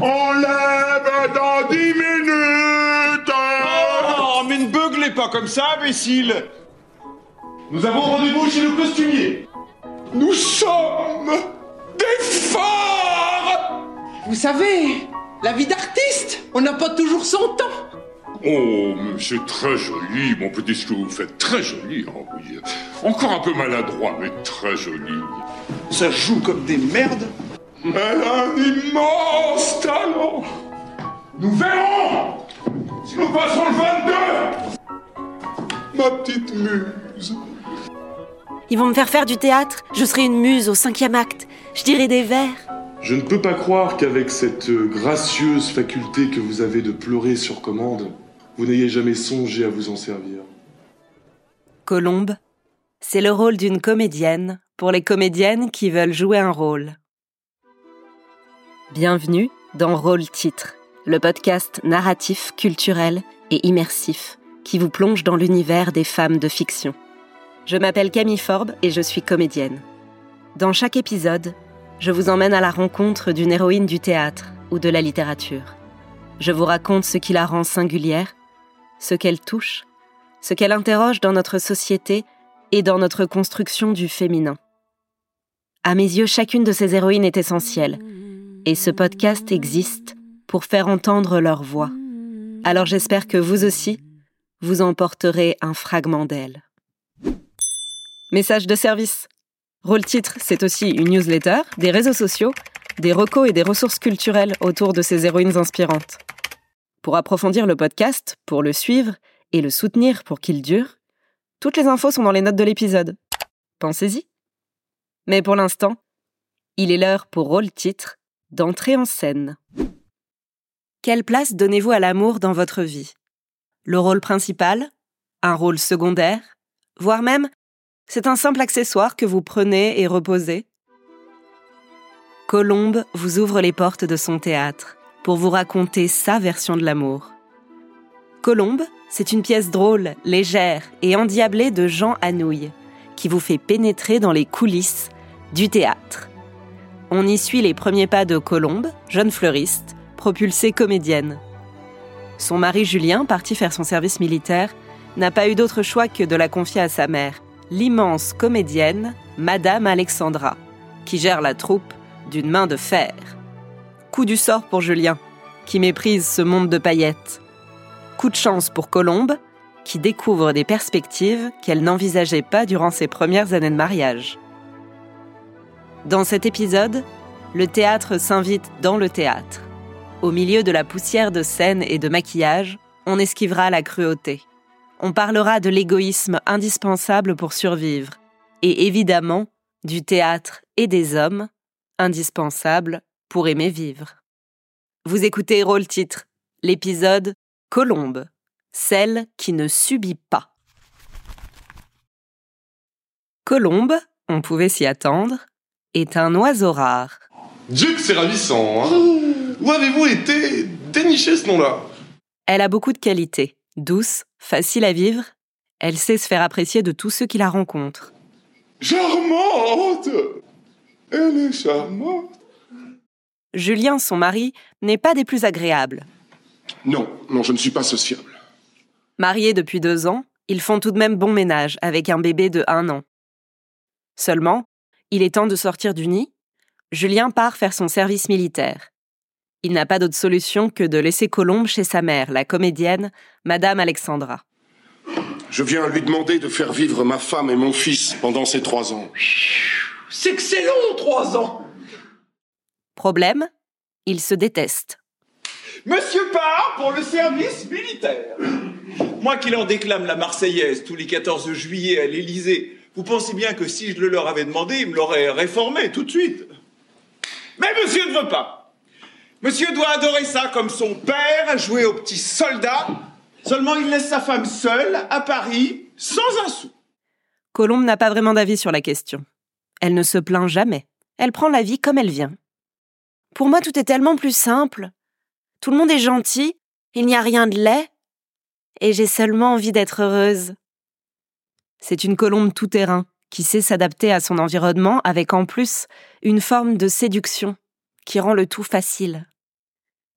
Enlève dans dix minutes Oh, mais ne beuglez pas comme ça, imbécile Nous avons rendez-vous chez le costumier. Nous sommes des phares Vous savez, la vie d'artiste, on n'a pas toujours son temps. Oh, mais c'est très joli, mon petit ce que vous faites. Très joli, hein, oui. Encore un peu maladroit, mais très joli. Ça joue comme des merdes Elle a un immense talent. Nous verrons si nous passons le 22. Ma petite muse. Ils vont me faire faire du théâtre. Je serai une muse au cinquième acte. Je dirai des vers. Je ne peux pas croire qu'avec cette gracieuse faculté que vous avez de pleurer sur commande, vous n'ayez jamais songé à vous en servir. Colombe, c'est le rôle d'une comédienne pour les comédiennes qui veulent jouer un rôle. Bienvenue dans Rôle Titre, le podcast narratif, culturel et immersif qui vous plonge dans l'univers des femmes de fiction. Je m'appelle Camille Forbe et je suis comédienne. Dans chaque épisode, je vous emmène à la rencontre d'une héroïne du théâtre ou de la littérature. Je vous raconte ce qui la rend singulière, ce qu'elle touche, ce qu'elle interroge dans notre société et dans notre construction du féminin. À mes yeux, chacune de ces héroïnes est essentielle, et ce podcast existe pour faire entendre leur voix. Alors j'espère que vous aussi, vous emporterez un fragment d'elle. Message de service. Rôle titre, c'est aussi une newsletter, des réseaux sociaux, des recos et des ressources culturelles autour de ces héroïnes inspirantes. Pour approfondir le podcast, pour le suivre et le soutenir pour qu'il dure, toutes les infos sont dans les notes de l'épisode. Pensez-y. Mais pour l'instant, il est l'heure pour Rôle Titre d'entrer en scène. Quelle place donnez-vous à l'amour dans votre vie? Le rôle principal? Un rôle secondaire? Voire même, c'est un simple accessoire que vous prenez et reposez? Colombe vous ouvre les portes de son théâtre pour vous raconter sa version de l'amour. Colombe, c'est une pièce drôle, légère et endiablée de Jean Anouilh, qui vous fait pénétrer dans les coulisses du théâtre. On y suit les premiers pas de Colombe, jeune fleuriste, propulsée comédienne. Son mari Julien, parti faire son service militaire, n'a pas eu d'autre choix que de la confier à sa mère, l'immense comédienne Madame Alexandra, qui gère la troupe d'une main de fer. Coup du sort pour Julien, qui méprise ce monde de paillettes. Coup de chance pour Colombe, qui découvre des perspectives qu'elle n'envisageait pas durant ses premières années de mariage. Dans cet épisode, le théâtre s'invite dans le théâtre. Au milieu de la poussière de scène et de maquillage, on esquivera la cruauté. On parlera de l'égoïsme indispensable pour survivre, et évidemment du théâtre et des hommes, indispensables pour aimer vivre. Vous écoutez Rôle Titre, l'épisode Colombe, celle qui ne subit pas. Colombe, on pouvait s'y attendre, est un oiseau rare. Dieu que c'est ravissant, hein Où avez-vous été dénicher ce nom-là? Elle a beaucoup de qualités. Douce, facile à vivre, elle sait se faire apprécier de tous ceux qui la rencontrent. Charmante Elle est charmante. Julien, son mari, n'est pas des plus agréables. Non, non, je ne suis pas sociable. Mariés depuis deux ans, ils font tout de même bon ménage avec un bébé de un an. Seulement, il est temps de sortir du nid. Julien part faire son service militaire. Il n'a pas d'autre solution que de laisser Colombe chez sa mère, la comédienne, Madame Alexandra. Je viens lui demander de faire vivre ma femme et mon fils pendant ces trois ans. C'est excellent, trois ans. Problème Ils se détestent. Monsieur part pour le service militaire. Moi qui leur déclame la Marseillaise tous les 14 juillet à l'Élysée, vous pensez bien que si je le leur avais demandé, ils me l'auraient réformé tout de suite. Mais monsieur ne veut pas. Monsieur doit adorer ça comme son père, jouer au petit soldat. Seulement il laisse sa femme seule à Paris, sans un sou. Colombe n'a pas vraiment d'avis sur la question. Elle ne se plaint jamais. Elle prend la vie comme elle vient. Pour moi, tout est tellement plus simple. Tout le monde est gentil, il n'y a rien de laid, et j'ai seulement envie d'être heureuse. C'est une colombe tout-terrain qui sait s'adapter à son environnement avec en plus une forme de séduction qui rend le tout facile.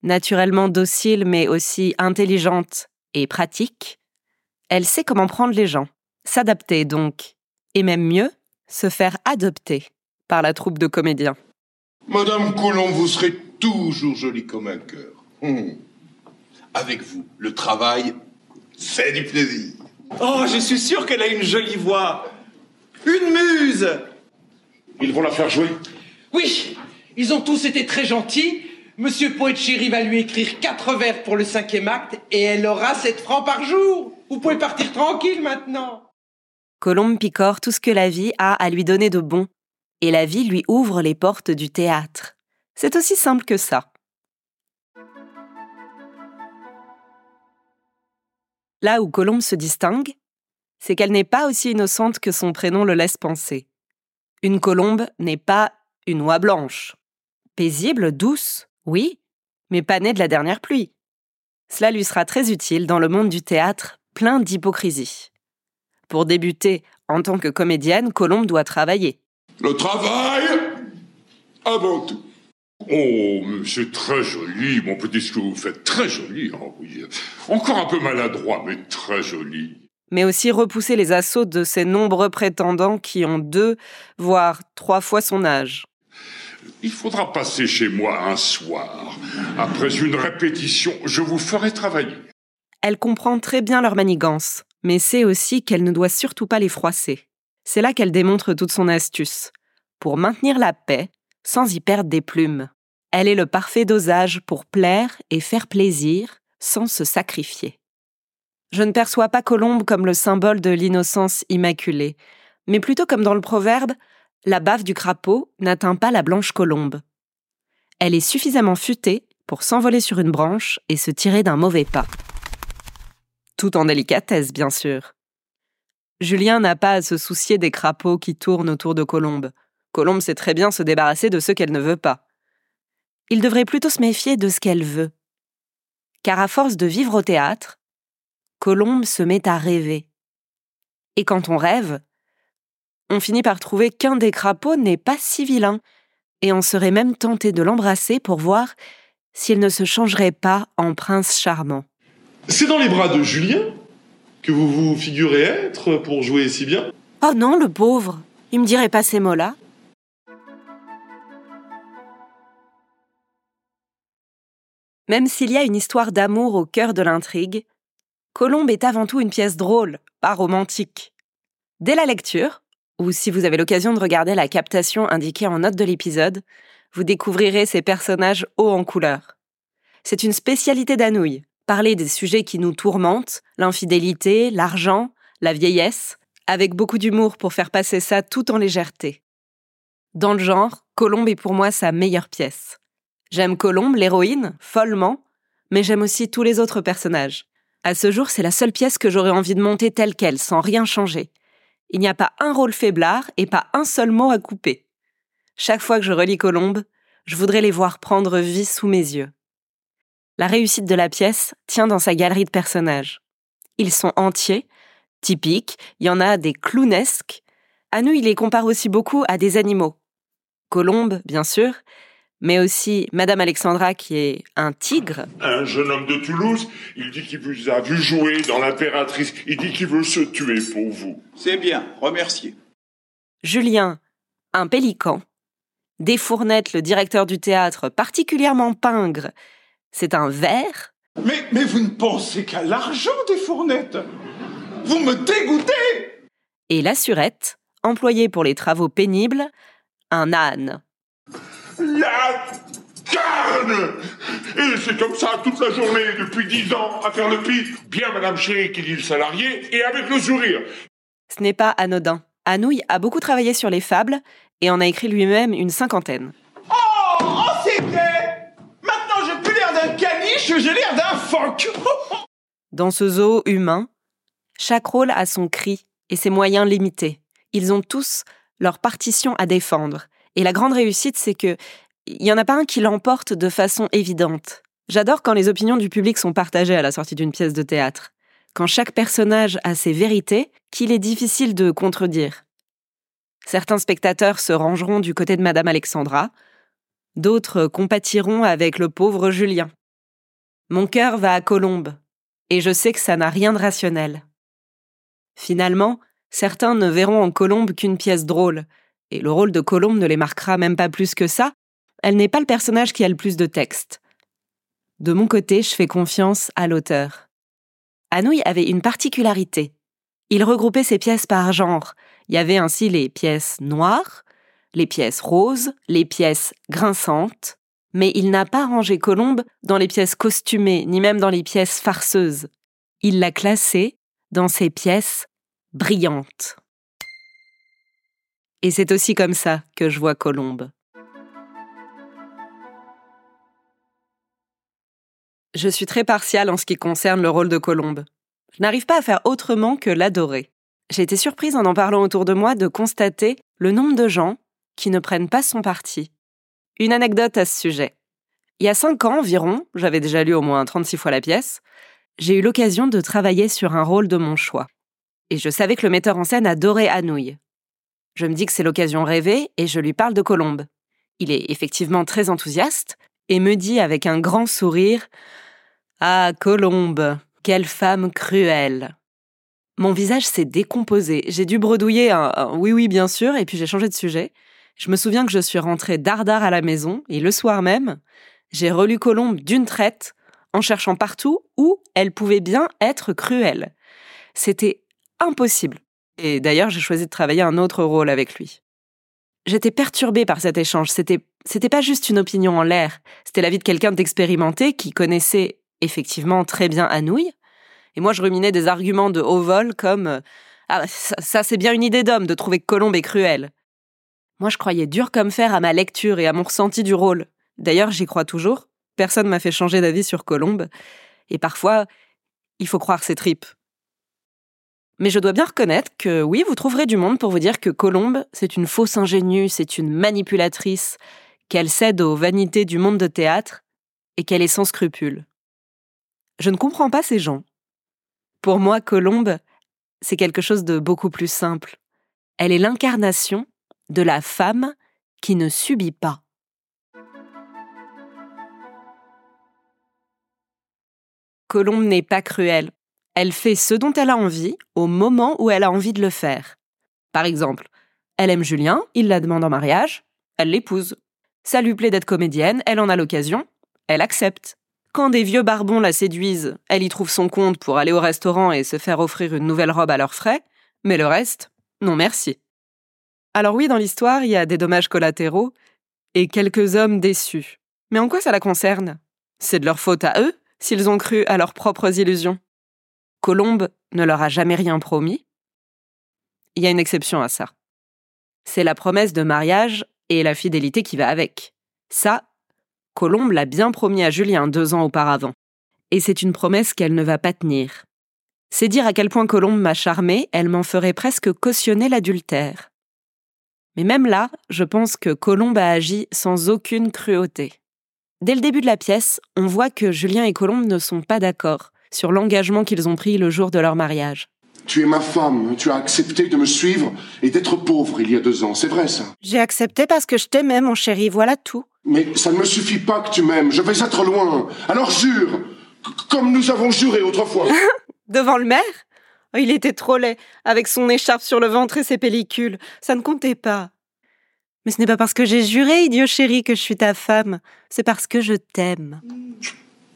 Naturellement docile mais aussi intelligente et pratique, elle sait comment prendre les gens, s'adapter donc, et même mieux, se faire adopter par la troupe de comédiens. Madame Colomb, vous serez toujours jolie comme un cœur. Hum. Avec vous, le travail, c'est du plaisir. Oh, je suis sûr qu'elle a une jolie voix. Une muse Ils vont la faire jouer Oui, ils ont tous été très gentils. Monsieur Poetchéry va lui écrire quatre vers pour le cinquième acte et elle aura 7 francs par jour. Vous pouvez partir tranquille maintenant. Colombe picore tout ce que la vie a à lui donner de bon, et la vie lui ouvre les portes du théâtre. C'est aussi simple que ça. Là où Colombe se distingue, c'est qu'elle n'est pas aussi innocente que son prénom le laisse penser. Une colombe n'est pas une oie blanche. Paisible, douce, oui, mais pas née de la dernière pluie. Cela lui sera très utile dans le monde du théâtre plein d'hypocrisie. Pour débuter en tant que comédienne, Colombe doit travailler. Le travail, avant tout. Oh, c'est très joli, mon petit, ce que vous faites. Très joli, hein, oui. Encore un peu maladroit, mais très joli. mais aussi repousser les assauts de ces nombreux prétendants qui ont deux, voire trois fois son âge. Il faudra passer chez moi un soir. Après une répétition, je vous ferai travailler. Elle comprend très bien leur manigance, mais sait aussi qu'elle ne doit surtout pas les froisser. C'est là qu'elle démontre toute son astuce. Pour maintenir la paix, sans y perdre des plumes. Elle est le parfait dosage pour plaire et faire plaisir sans se sacrifier. Je ne perçois pas Colombe comme le symbole de l'innocence immaculée, mais plutôt comme dans le proverbe La bave du crapaud n'atteint pas la blanche colombe. Elle est suffisamment futée pour s'envoler sur une branche et se tirer d'un mauvais pas. Tout en délicatesse, bien sûr. Julien n'a pas à se soucier des crapauds qui tournent autour de Colombe. Colombe sait très bien se débarrasser de ceux qu'elle ne veut pas. Il devrait plutôt se méfier de ce qu'elle veut. Car à force de vivre au théâtre, Colombe se met à rêver. Et quand on rêve, on finit par trouver qu'un des crapauds n'est pas si vilain, et on serait même tenté de l'embrasser pour voir s'il ne se changerait pas en prince charmant. C'est dans les bras de Julien que vous vous figurez être pour jouer si bien Oh non, le pauvre, il me dirait pas ces mots-là. Même s'il y a une histoire d'amour au cœur de l'intrigue, Colombe est avant tout une pièce drôle, pas romantique. Dès la lecture, ou si vous avez l'occasion de regarder la captation indiquée en note de l'épisode, vous découvrirez ces personnages hauts en couleur. C'est une spécialité d'Anouilh, parler des sujets qui nous tourmentent, l'infidélité, l'argent, la vieillesse, avec beaucoup d'humour pour faire passer ça tout en légèreté. Dans le genre, Colombe est pour moi sa meilleure pièce. J'aime Colombe, l'héroïne, follement, mais j'aime aussi tous les autres personnages. À ce jour, c'est la seule pièce que j'aurais envie de monter telle qu'elle, sans rien changer. Il n'y a pas un rôle faiblard et pas un seul mot à couper. Chaque fois que je relis Colombe, je voudrais les voir prendre vie sous mes yeux. La réussite de la pièce tient dans sa galerie de personnages. Ils sont entiers, typiques, il y en a des clownesques. À nous, il les compare aussi beaucoup à des animaux. Colombe, bien sûr, mais aussi Madame Alexandra qui est un tigre. Un jeune homme de Toulouse, il dit qu'il vous a vu jouer dans l'impératrice. Il dit qu'il veut se tuer pour vous. C'est bien, remerciez. Julien, un pélican. Des Fournettes, le directeur du théâtre, particulièrement pingre. C'est un ver. Mais, mais vous ne pensez qu'à l'argent des fournettes Vous me dégoûtez Et la surette, employée pour les travaux pénibles, un âne. La canne Et c'est comme ça toute la journée, depuis dix ans, à faire le pif. Bien, Madame Chérie, qui dit le salarié, et avec le sourire. Ce n'est pas anodin. Anouilh a beaucoup travaillé sur les fables et en a écrit lui-même une cinquantaine. Oh, oh c'est vrai Maintenant, j'ai plus l'air d'un caniche, j'ai l'air d'un phoque Dans ce zoo humain, chaque rôle a son cri et ses moyens limités. Ils ont tous leur partition à défendre. Et la grande réussite, c'est que il n'y en a pas un qui l'emporte de façon évidente. J'adore quand les opinions du public sont partagées à la sortie d'une pièce de théâtre. Quand chaque personnage a ses vérités qu'il est difficile de contredire. Certains spectateurs se rangeront du côté de Madame Alexandra, d'autres compatiront avec le pauvre Julien. Mon cœur va à Colombe, et je sais que ça n'a rien de rationnel. Finalement, certains ne verront en Colombe qu'une pièce drôle, et le rôle de Colombe ne les marquera même pas plus que ça, elle n'est pas le personnage qui a le plus de texte. De mon côté, je fais confiance à l'auteur. Anouilh avait une particularité. Il regroupait ses pièces par genre. Il y avait ainsi les pièces noires, les pièces roses, les pièces grinçantes, mais il n'a pas rangé Colombe dans les pièces costumées, ni même dans les pièces farceuses. Il l'a classée dans ses pièces brillantes. Et c'est aussi comme ça que je vois Colombe. Je suis très partiale en ce qui concerne le rôle de Colombe. Je n'arrive pas à faire autrement que l'adorer. J'ai été surprise en en parlant autour de moi de constater le nombre de gens qui ne prennent pas son parti. Une anecdote à ce sujet. Il y a cinq ans environ, j'avais déjà lu au moins 36 fois la pièce, j'ai eu l'occasion de travailler sur un rôle de mon choix. Et je savais que le metteur en scène adorait Anouilh. Je me dis que c'est l'occasion rêvée et je lui parle de Colombe. Il est effectivement très enthousiaste et me dit avec un grand sourire Ah, Colombe, quelle femme cruelle Mon visage s'est décomposé. J'ai dû bredouiller un, oui, oui, bien sûr, et puis j'ai changé de sujet. Je me souviens que je suis rentrée dardard à la maison et le soir même, j'ai relu Colombe d'une traite en cherchant partout où elle pouvait bien être cruelle. C'était impossible. Et d'ailleurs, j'ai choisi de travailler un autre rôle avec lui. J'étais perturbée par cet échange. C'était, c'était pas juste une opinion en l'air. C'était l'avis de quelqu'un d'expérimenté qui connaissait effectivement très bien Anouilh. Et moi, je ruminais des arguments de haut vol comme Ah, ça, c'est bien une idée d'homme de trouver que Colombe est cruel. Moi, je croyais dur comme fer à ma lecture et à mon ressenti du rôle. D'ailleurs, j'y crois toujours. Personne m'a fait changer d'avis sur Colombe. Et parfois, il faut croire ses tripes. Mais je dois bien reconnaître que oui, vous trouverez du monde pour vous dire que Colombe, c'est une fausse ingénue, c'est une manipulatrice, qu'elle cède aux vanités du monde de théâtre et qu'elle est sans scrupules. Je ne comprends pas ces gens. Pour moi, Colombe, c'est quelque chose de beaucoup plus simple. Elle est l'incarnation de la femme qui ne subit pas. Colombe n'est pas cruelle. Elle fait ce dont elle a envie au moment où elle a envie de le faire. Par exemple, elle aime Julien, il la demande en mariage, elle l'épouse. Ça lui plaît d'être comédienne, elle en a l'occasion, elle accepte. Quand des vieux barbons la séduisent, elle y trouve son compte pour aller au restaurant et se faire offrir une nouvelle robe à leurs frais, mais le reste, non merci. Alors oui, dans l'histoire, il y a des dommages collatéraux et quelques hommes déçus. Mais en quoi ça la concerne? C'est de leur faute à eux s'ils ont cru à leurs propres illusions. Colombe ne leur a jamais rien promis. Il y a une exception à ça. C'est la promesse de mariage et la fidélité qui va avec. Ça, Colombe l'a bien promis à Julien deux ans auparavant. Et c'est une promesse qu'elle ne va pas tenir. C'est dire à quel point Colombe m'a charmé, elle m'en ferait presque cautionner l'adultère. Mais même là, je pense que Colombe a agi sans aucune cruauté. Dès le début de la pièce, on voit que Julien et Colombe ne sont pas d'accord sur l'engagement qu'ils ont pris le jour de leur mariage. Tu es ma femme, tu as accepté de me suivre et d'être pauvre il y a deux ans, c'est vrai ça J'ai accepté parce que je t'aimais, mon chéri, voilà tout. Mais ça ne me suffit pas que tu m'aimes, je vais être loin. Alors jure, comme nous avons juré autrefois. Devant le maire? Oh, Il était trop laid, avec son écharpe sur le ventre et ses pellicules. Ça ne comptait pas. Mais ce n'est pas parce que j'ai juré, idiot chéri, que je suis ta femme. C'est parce que je t'aime.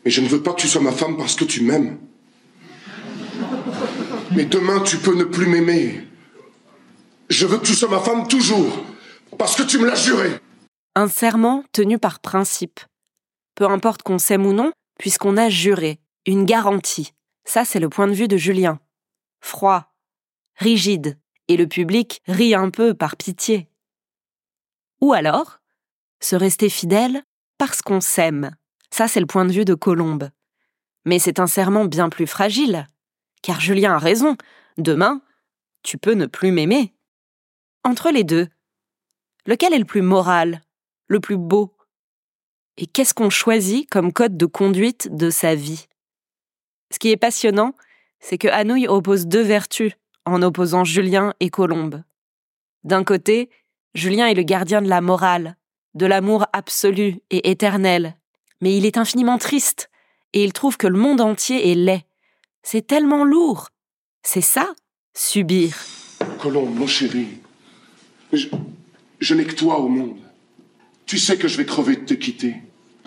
Mais je ne veux pas que tu sois ma femme parce que tu m'aimes. Mais demain, tu peux ne plus m'aimer. Je veux que tu sois ma femme toujours, parce que tu me l'as juré. Un serment tenu par principe. Peu importe qu'on s'aime ou non, puisqu'on a juré. Une garantie. Ça, c'est le point de vue de Julien. Froid, rigide, et le public rit un peu par pitié. Ou alors, se rester fidèle parce qu'on s'aime. Ça, c'est le point de vue de Colombe. Mais c'est un serment bien plus fragile. Car Julien a raison. Demain, tu peux ne plus m'aimer. Entre les deux, lequel est le plus moral, le plus beau? Et qu'est-ce qu'on choisit comme code de conduite de sa vie? Ce qui est passionnant, c'est que Hanouille oppose deux vertus en opposant Julien et Colombe. D'un côté, Julien est le gardien de la morale, de l'amour absolu et éternel, mais il est infiniment triste et il trouve que le monde entier est laid. C'est tellement lourd. C'est ça, subir. Colombe, mon chéri, je, je n'ai que toi au monde. Tu sais que je vais crever de te quitter.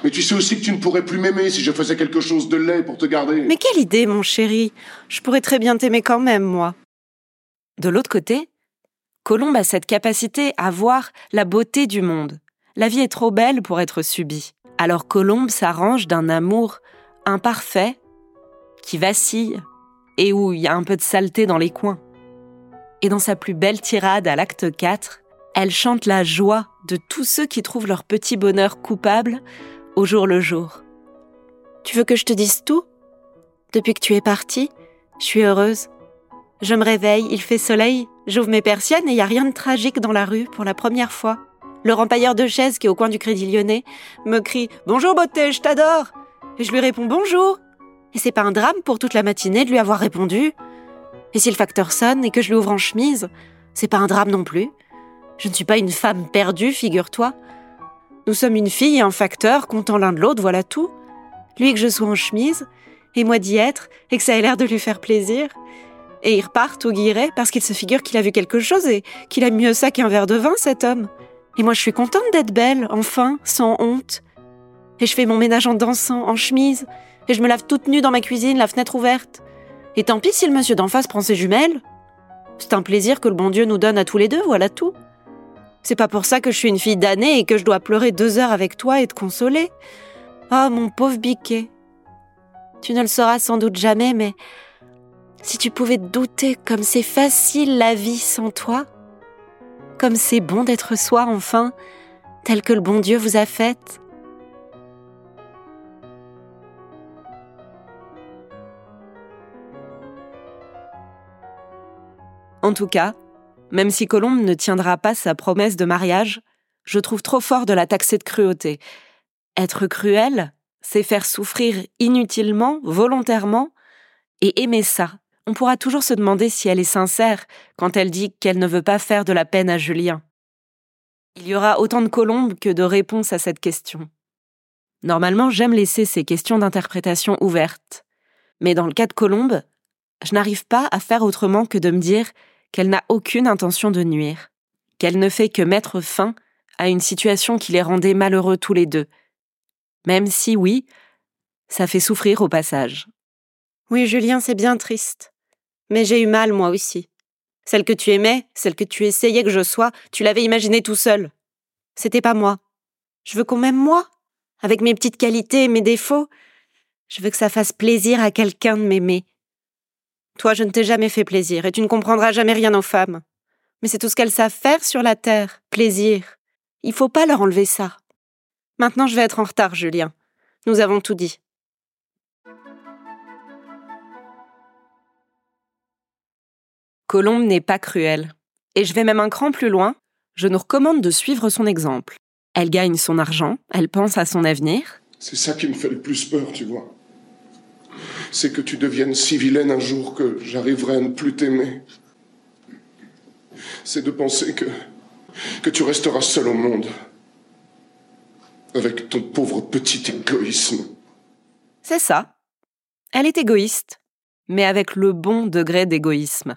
Mais tu sais aussi que tu ne pourrais plus m'aimer si je faisais quelque chose de laid pour te garder. Mais quelle idée, mon chéri. Je pourrais très bien t'aimer quand même, moi. De l'autre côté, Colombe a cette capacité à voir la beauté du monde. La vie est trop belle pour être subie. Alors Colombe s'arrange d'un amour imparfait, qui vacille, et où il y a un peu de saleté dans les coins. Et dans sa plus belle tirade à l'acte 4, elle chante la joie de tous ceux qui trouvent leur petit bonheur coupable au jour le jour. Tu veux que je te dise tout? Depuis que tu es parti, je suis heureuse. Je me réveille, il fait soleil, j'ouvre mes persiennes et il n'y a rien de tragique dans la rue pour la première fois. Le rempailleur de chaise qui est au coin du Crédit Lyonnais me crie Bonjour beauté, je t'adore Et je lui réponds Bonjour Et c'est pas un drame pour toute la matinée de lui avoir répondu. Et si le facteur sonne et que je l'ouvre en chemise, c'est pas un drame non plus. Je ne suis pas une femme perdue, figure-toi. Nous sommes une fille et un facteur, comptant l'un de l'autre, voilà tout. Lui que je sois en chemise, et moi d'y être, et que ça ait l'air de lui faire plaisir. Et il repart au guilleret parce qu'il se figure qu'il a vu quelque chose et qu'il a mieux ça qu'un verre de vin, cet homme. Et moi je suis contente d'être belle, enfin, sans honte. Et je fais mon ménage en dansant, en chemise, et je me lave toute nue dans ma cuisine, la fenêtre ouverte. Et tant pis si le monsieur d'en face prend ses jumelles. C'est un plaisir que le bon Dieu nous donne à tous les deux, voilà tout. C'est pas pour ça que je suis une fille damnée et que je dois pleurer deux heures avec toi et te consoler. Oh, mon pauvre biquet. Tu ne le sauras sans doute jamais, mais si tu pouvais te douter comme c'est facile la vie sans toi, comme c'est bon d'être soi enfin, tel que le bon Dieu vous a faite. En tout cas, même si Colombe ne tiendra pas sa promesse de mariage, je trouve trop fort de la taxer de cruauté. Être cruel, c'est faire souffrir inutilement, volontairement, et aimer ça. On pourra toujours se demander si elle est sincère quand elle dit qu'elle ne veut pas faire de la peine à Julien. Il y aura autant de colombes que de réponses à cette question. Normalement, j'aime laisser ces questions d'interprétation ouvertes. Mais dans le cas de Colombe, je n'arrive pas à faire autrement que de me dire qu'elle n'a aucune intention de nuire, qu'elle ne fait que mettre fin à une situation qui les rendait malheureux tous les deux. Même si, oui, ça fait souffrir au passage. Oui, Julien, c'est bien triste. Mais j'ai eu mal, moi aussi. Celle que tu aimais, celle que tu essayais que je sois, tu l'avais imaginée tout seul. C'était pas moi. Je veux qu'on m'aime moi, avec mes petites qualités et mes défauts. Je veux que ça fasse plaisir à quelqu'un de m'aimer, toi, je ne t'ai jamais fait plaisir, et tu ne comprendras jamais rien aux femmes. Mais c'est tout ce qu'elles savent faire sur la terre, plaisir. Il faut pas leur enlever ça. Maintenant, je vais être en retard, Julien. Nous avons tout dit. Colombe n'est pas cruelle. Et je vais même un cran plus loin, je nous recommande de suivre son exemple. Elle gagne son argent, elle pense à son avenir. C'est ça qui me fait le plus peur, tu vois c'est que tu deviennes si vilaine un jour que j'arriverai à ne plus t'aimer. C'est de penser que, que tu resteras seul au monde, avec ton pauvre petit égoïsme. C'est ça. Elle est égoïste, mais avec le bon degré d'égoïsme.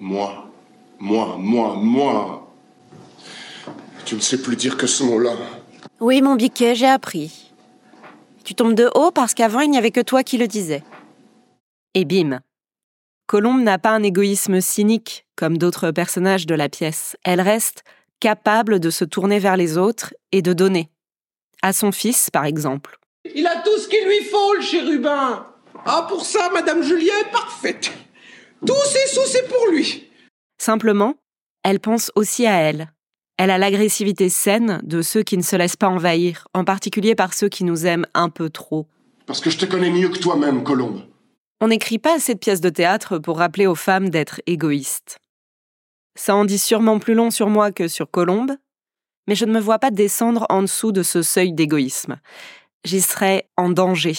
Moi, moi, moi, moi. Tu ne sais plus dire que ce mot-là. Oui, mon biquet, j'ai appris. Tu tombes de haut parce qu'avant il n'y avait que toi qui le disais. Et bim. Colombe n'a pas un égoïsme cynique comme d'autres personnages de la pièce. Elle reste capable de se tourner vers les autres et de donner. À son fils, par exemple. Il a tout ce qu'il lui faut, le chérubin. Ah, pour ça, Madame Julien est parfaite. Tous ses sous, c'est pour lui. Simplement, elle pense aussi à elle. Elle a l'agressivité saine de ceux qui ne se laissent pas envahir, en particulier par ceux qui nous aiment un peu trop. Parce que je te connais mieux que toi-même, Colombe. On n'écrit pas assez de pièces de théâtre pour rappeler aux femmes d'être égoïstes. Ça en dit sûrement plus long sur moi que sur Colombe, mais je ne me vois pas descendre en dessous de ce seuil d'égoïsme. J'y serais en danger.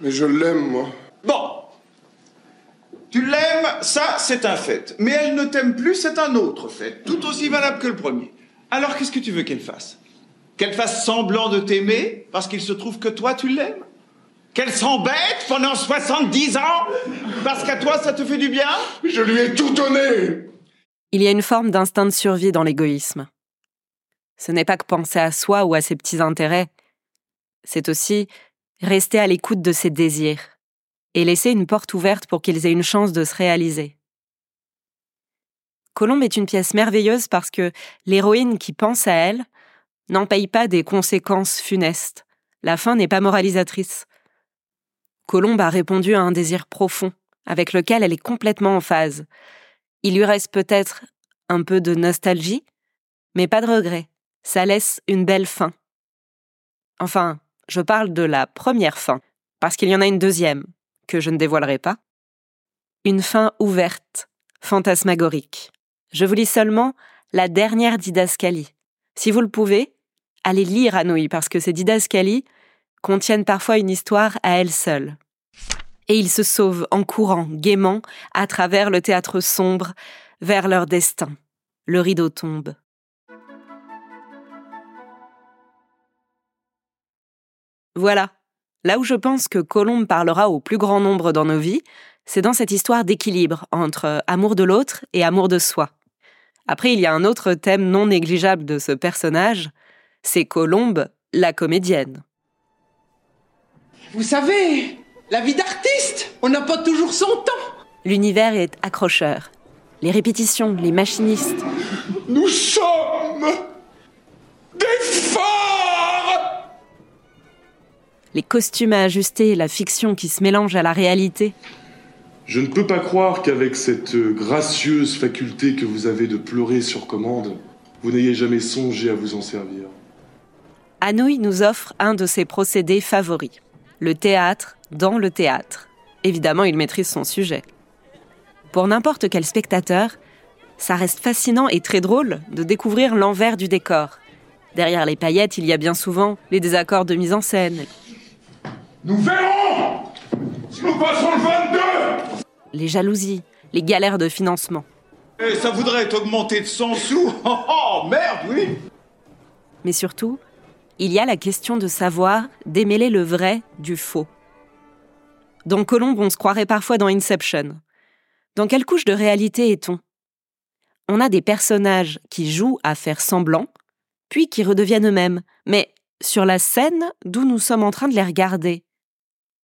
Mais je l'aime, moi. Tu l'aimes, ça, c'est un fait. Mais elle ne t'aime plus, c'est un autre fait. Tout aussi valable que le premier. Alors, qu'est-ce que tu veux qu'elle fasse? Qu'elle fasse semblant de t'aimer parce qu'il se trouve que toi, tu l'aimes? Qu'elle s'embête pendant 70 ans Parce qu'à toi, ça te fait du bien? Je lui ai tout donné Il y a une forme d'instinct de survie dans l'égoïsme. Ce n'est pas que penser à soi ou à ses petits intérêts, c'est aussi rester à l'écoute de ses désirs et laisser une porte ouverte pour qu'ils aient une chance de se réaliser. Colombe est une pièce merveilleuse parce que l'héroïne qui pense à elle n'en paye pas des conséquences funestes. La fin n'est pas moralisatrice. Colombe a répondu à un désir profond, avec lequel elle est complètement en phase. Il lui reste peut-être un peu de nostalgie, mais pas de regret. Ça laisse une belle fin. Enfin, je parle de la première fin, parce qu'il y en a une deuxième, que je ne dévoilerai pas. Une fin ouverte, fantasmagorique. Je vous lis seulement la dernière didascalie. Si vous le pouvez, allez lire Anouilh, parce que ces didascalies contiennent parfois une histoire à elles seules. Et ils se sauvent en courant gaiement à travers le théâtre sombre vers leur destin. Le rideau tombe. Voilà. Là où je pense que Colombe parlera au plus grand nombre dans nos vies, c'est dans cette histoire d'équilibre entre amour de l'autre et amour de soi. Après, il y a un autre thème non négligeable de ce personnage, c'est Colombe, la comédienne. Vous savez, la vie d'artiste, on n'a pas toujours son temps. L'univers est accrocheur. Les répétitions, les machinistes. Nous sommes des phares Les costumes à ajuster, la fiction qui se mélange à la réalité. Je ne peux pas croire qu'avec cette gracieuse faculté que vous avez de pleurer sur commande, vous n'ayez jamais songé à vous en servir. Anouilh nous offre un de ses procédés favoris, le théâtre dans le théâtre. Évidemment, il maîtrise son sujet. Pour n'importe quel spectateur, ça reste fascinant et très drôle de découvrir l'envers du décor. Derrière les paillettes, il y a bien souvent les désaccords de mise en scène, Nous verrons si nous passons le 22 les jalousies, les galères de financement. Et ça voudrait augmenter de 100 sous Oh, oh merde, oui Mais surtout, il y a la question de savoir démêler le vrai du faux. Dans Colombe, on se croirait parfois dans Inception. Dans quelle couche de réalité est-on? On a des personnages qui jouent à faire semblant, puis qui redeviennent eux-mêmes, mais sur la scène d'où nous sommes en train de les regarder.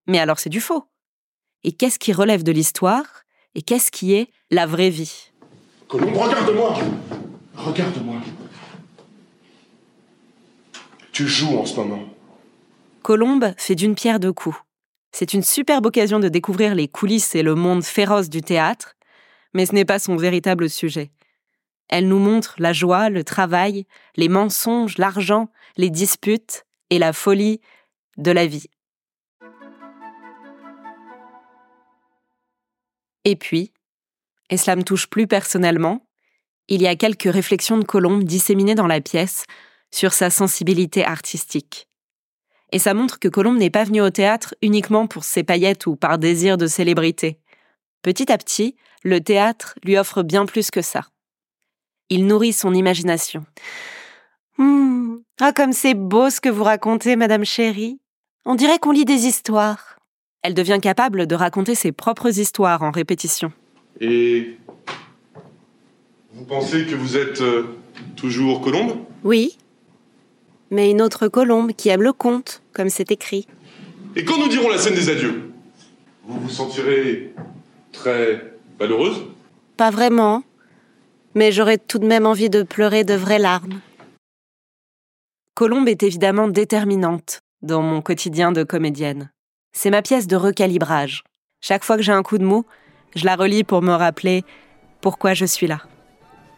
Mais alors c'est du faux. Et qu'est-ce qui relève de l'histoire et qu'est-ce qui est la vraie vie? Colombe, regarde-moi Regarde-moi. Tu joues en ce moment. Colombe fait d'une pierre deux coups. C'est une superbe occasion de découvrir les coulisses et le monde féroce du théâtre, mais ce n'est pas son véritable sujet. Elle nous montre la joie, le travail, les mensonges, l'argent, les disputes et la folie de la vie. Et puis, et cela me touche plus personnellement, il y a quelques réflexions de Colombe disséminées dans la pièce sur sa sensibilité artistique. Et ça montre que Colombe n'est pas venu au théâtre uniquement pour ses paillettes ou par désir de célébrité. Petit à petit, le théâtre lui offre bien plus que ça. Il nourrit son imagination. Hmm. Ah, comme c'est beau ce que vous racontez, Madame Chérie. On dirait qu'on lit des histoires. Elle devient capable de raconter ses propres histoires en répétition. Et. Vous pensez que vous êtes euh, toujours Colombe? Oui. Mais une autre colombe qui aime le conte, comme c'est écrit. Et quand nous dirons la scène des adieux, vous vous sentirez très malheureuse? Pas vraiment. Mais j'aurais tout de même envie de pleurer de vraies larmes. Colombe est évidemment déterminante dans mon quotidien de comédienne. C'est ma pièce de recalibrage. Chaque fois que j'ai un coup de mou, je la relis pour me rappeler pourquoi je suis là.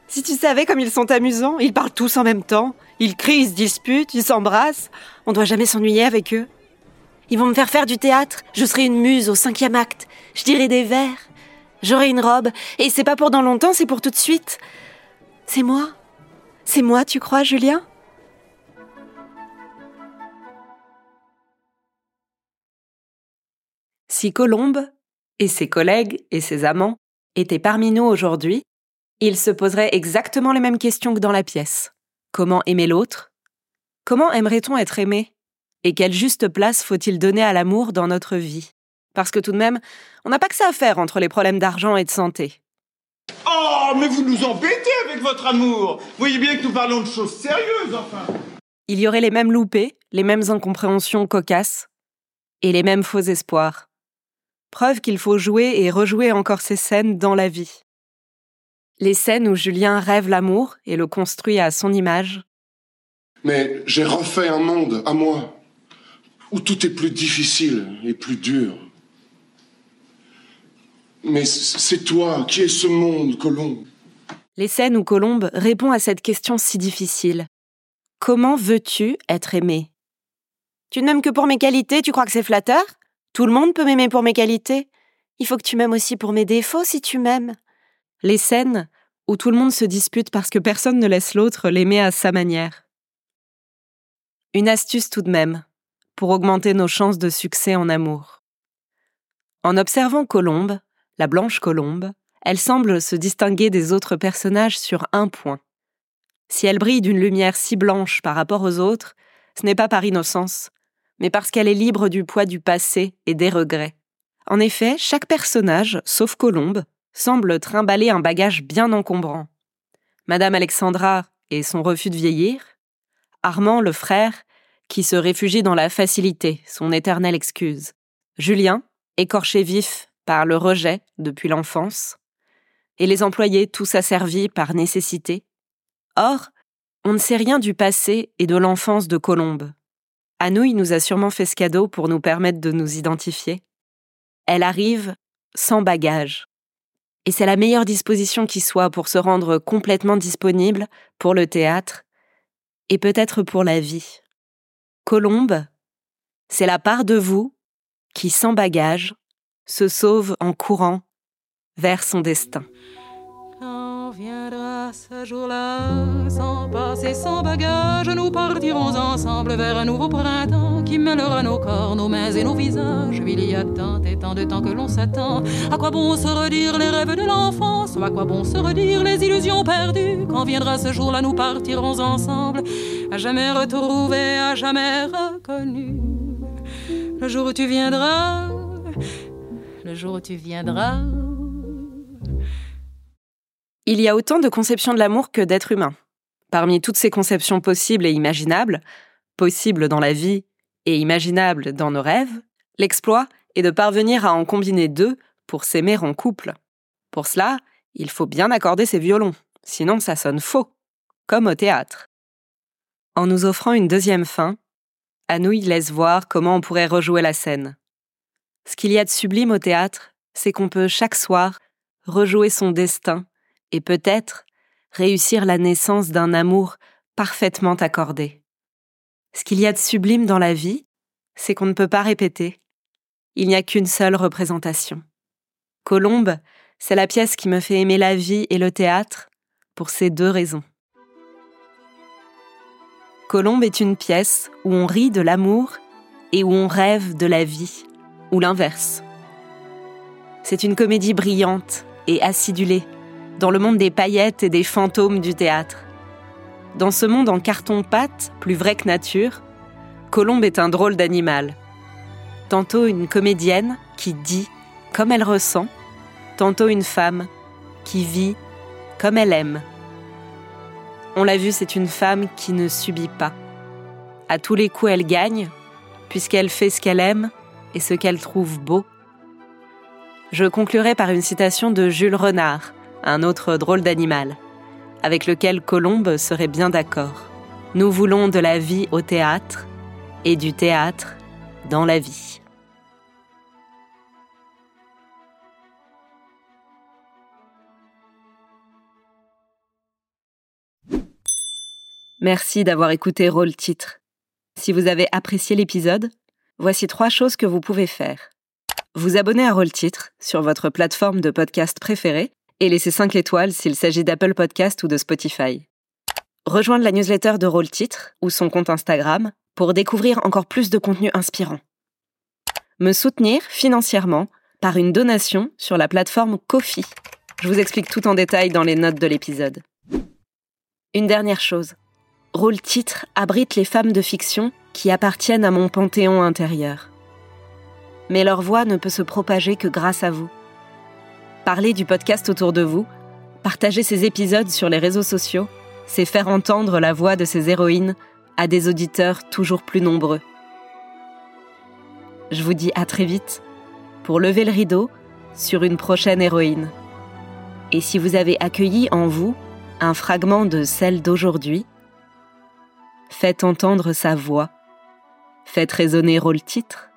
Si tu savais comme ils sont amusants, ils parlent tous en même temps. Ils crient, ils se disputent, ils s'embrassent. On doit jamais s'ennuyer avec eux. Ils vont me faire faire du théâtre. Je serai une muse au cinquième acte. Je dirai des vers. J'aurai une robe. Et c'est pas pour dans longtemps, c'est pour tout de suite. C'est moi. C'est moi, tu crois, Julien? Si Colombe et ses collègues et ses amants étaient parmi nous aujourd'hui, ils se poseraient exactement les mêmes questions que dans la pièce. Comment aimer l'autre? Comment aimerait-on être aimé? Et quelle juste place faut-il donner à l'amour dans notre vie? Parce que tout de même, on n'a pas que ça à faire entre les problèmes d'argent et de santé. Oh, mais vous nous embêtez avec votre amour Vous voyez bien que nous parlons de choses sérieuses, enfin Il y aurait les mêmes loupés, les mêmes incompréhensions cocasses, et les mêmes faux espoirs. Preuve qu'il faut jouer et rejouer encore ces scènes dans la vie. Les scènes où Julien rêve l'amour et le construit à son image. Mais j'ai refait un monde à moi, où tout est plus difficile et plus dur. Mais c'est toi qui es ce monde, Colombe. Les scènes où Colombe répond à cette question si difficile. Comment veux-tu être aimé? Tu ne m'aimes que pour mes qualités, tu crois que c'est flatteur? Tout le monde peut m'aimer pour mes qualités. Il faut que tu m'aimes aussi pour mes défauts si tu m'aimes. Les scènes où tout le monde se dispute parce que personne ne laisse l'autre l'aimer à sa manière. Une astuce tout de même, pour augmenter nos chances de succès en amour. En observant Colombe, la blanche colombe, elle semble se distinguer des autres personnages sur un point. Si elle brille d'une lumière si blanche par rapport aux autres, ce n'est pas par innocence, mais parce qu'elle est libre du poids du passé et des regrets. En effet, chaque personnage, sauf Colombe, semble trimballer un bagage bien encombrant. Madame Alexandra et son refus de vieillir, Armand le frère, qui se réfugie dans la facilité, son éternelle excuse, Julien, écorché vif par le rejet depuis l'enfance, et les employés tous asservis par nécessité. Or, on ne sait rien du passé et de l'enfance de Colombe. Anouilh nous a sûrement fait ce cadeau pour nous permettre de nous identifier. Elle arrive sans bagage. Et c'est la meilleure disposition qui soit pour se rendre complètement disponible pour le théâtre et peut-être pour la vie. Colombe, c'est la part de vous qui, sans bagage, se sauve en courant vers son destin. Quand viendra ce jour-là, sans passer, sans bagage, nous partirons ensemble vers un nouveau printemps qui mêlera nos corps, nos mains et nos visages. Il y a tant et tant de temps que l'on s'attend. À quoi bon se redire les rêves de l'enfance? À quoi bon se redire les illusions perdues? Quand viendra ce jour-là, nous partirons ensemble, à jamais retrouvés, à jamais reconnus. Le jour où tu viendras, le jour où tu viendras. Il y a autant de conceptions de l'amour que d'êtres humains. Parmi toutes ces conceptions possibles et imaginables, possibles dans la vie et imaginables dans nos rêves, l'exploit est de parvenir à en combiner deux pour s'aimer en couple. Pour cela, il faut bien accorder ses violons, sinon ça sonne faux, comme au théâtre. En nous offrant une deuxième fin, Anouilh laisse voir comment on pourrait rejouer la scène. Ce qu'il y a de sublime au théâtre, c'est qu'on peut chaque soir rejouer son destin et peut-être réussir la naissance d'un amour parfaitement accordé. Ce qu'il y a de sublime dans la vie, c'est qu'on ne peut pas répéter. Il n'y a qu'une seule représentation. Colombe, c'est la pièce qui me fait aimer la vie et le théâtre pour ces deux raisons. Colombe est une pièce où on rit de l'amour et où on rêve de la vie ou l'inverse. C'est une comédie brillante et acidulée, dans le monde des paillettes et des fantômes du théâtre. Dans ce monde en carton-pâte, plus vrai que nature, Colombe est un drôle d'animal. Tantôt une comédienne qui dit comme elle ressent, tantôt une femme qui vit comme elle aime. On l'a vu, c'est une femme qui ne subit pas. À tous les coups, elle gagne, puisqu'elle fait ce qu'elle aime et ce qu'elle trouve beau. Je conclurai par une citation de Jules Renard, un autre drôle d'animal, avec lequel Colombe serait bien d'accord. Nous voulons de la vie au théâtre et du théâtre dans la vie. Merci d'avoir écouté Rôle Titre. Si vous avez apprécié l'épisode, voici trois choses que vous pouvez faire. Vous abonner à Rôle Titre sur votre plateforme de podcast préférée et laisser 5 étoiles s'il s'agit d'Apple Podcast ou de Spotify. Rejoindre la newsletter de Rôle Titre ou son compte Instagram pour découvrir encore plus de contenu inspirant. Me soutenir financièrement par une donation sur la plateforme Kofi. Je vous explique tout en détail dans les notes de l'épisode. Une dernière chose Rôle Titre abrite les femmes de fiction qui appartiennent à mon panthéon intérieur. Mais leur voix ne peut se propager que grâce à vous. Parler du podcast autour de vous, partager ces épisodes sur les réseaux sociaux, c'est faire entendre la voix de ces héroïnes à des auditeurs toujours plus nombreux. Je vous dis à très vite pour lever le rideau sur une prochaine héroïne. Et si vous avez accueilli en vous un fragment de celle d'aujourd'hui, faites entendre sa voix, faites résonner rôle titre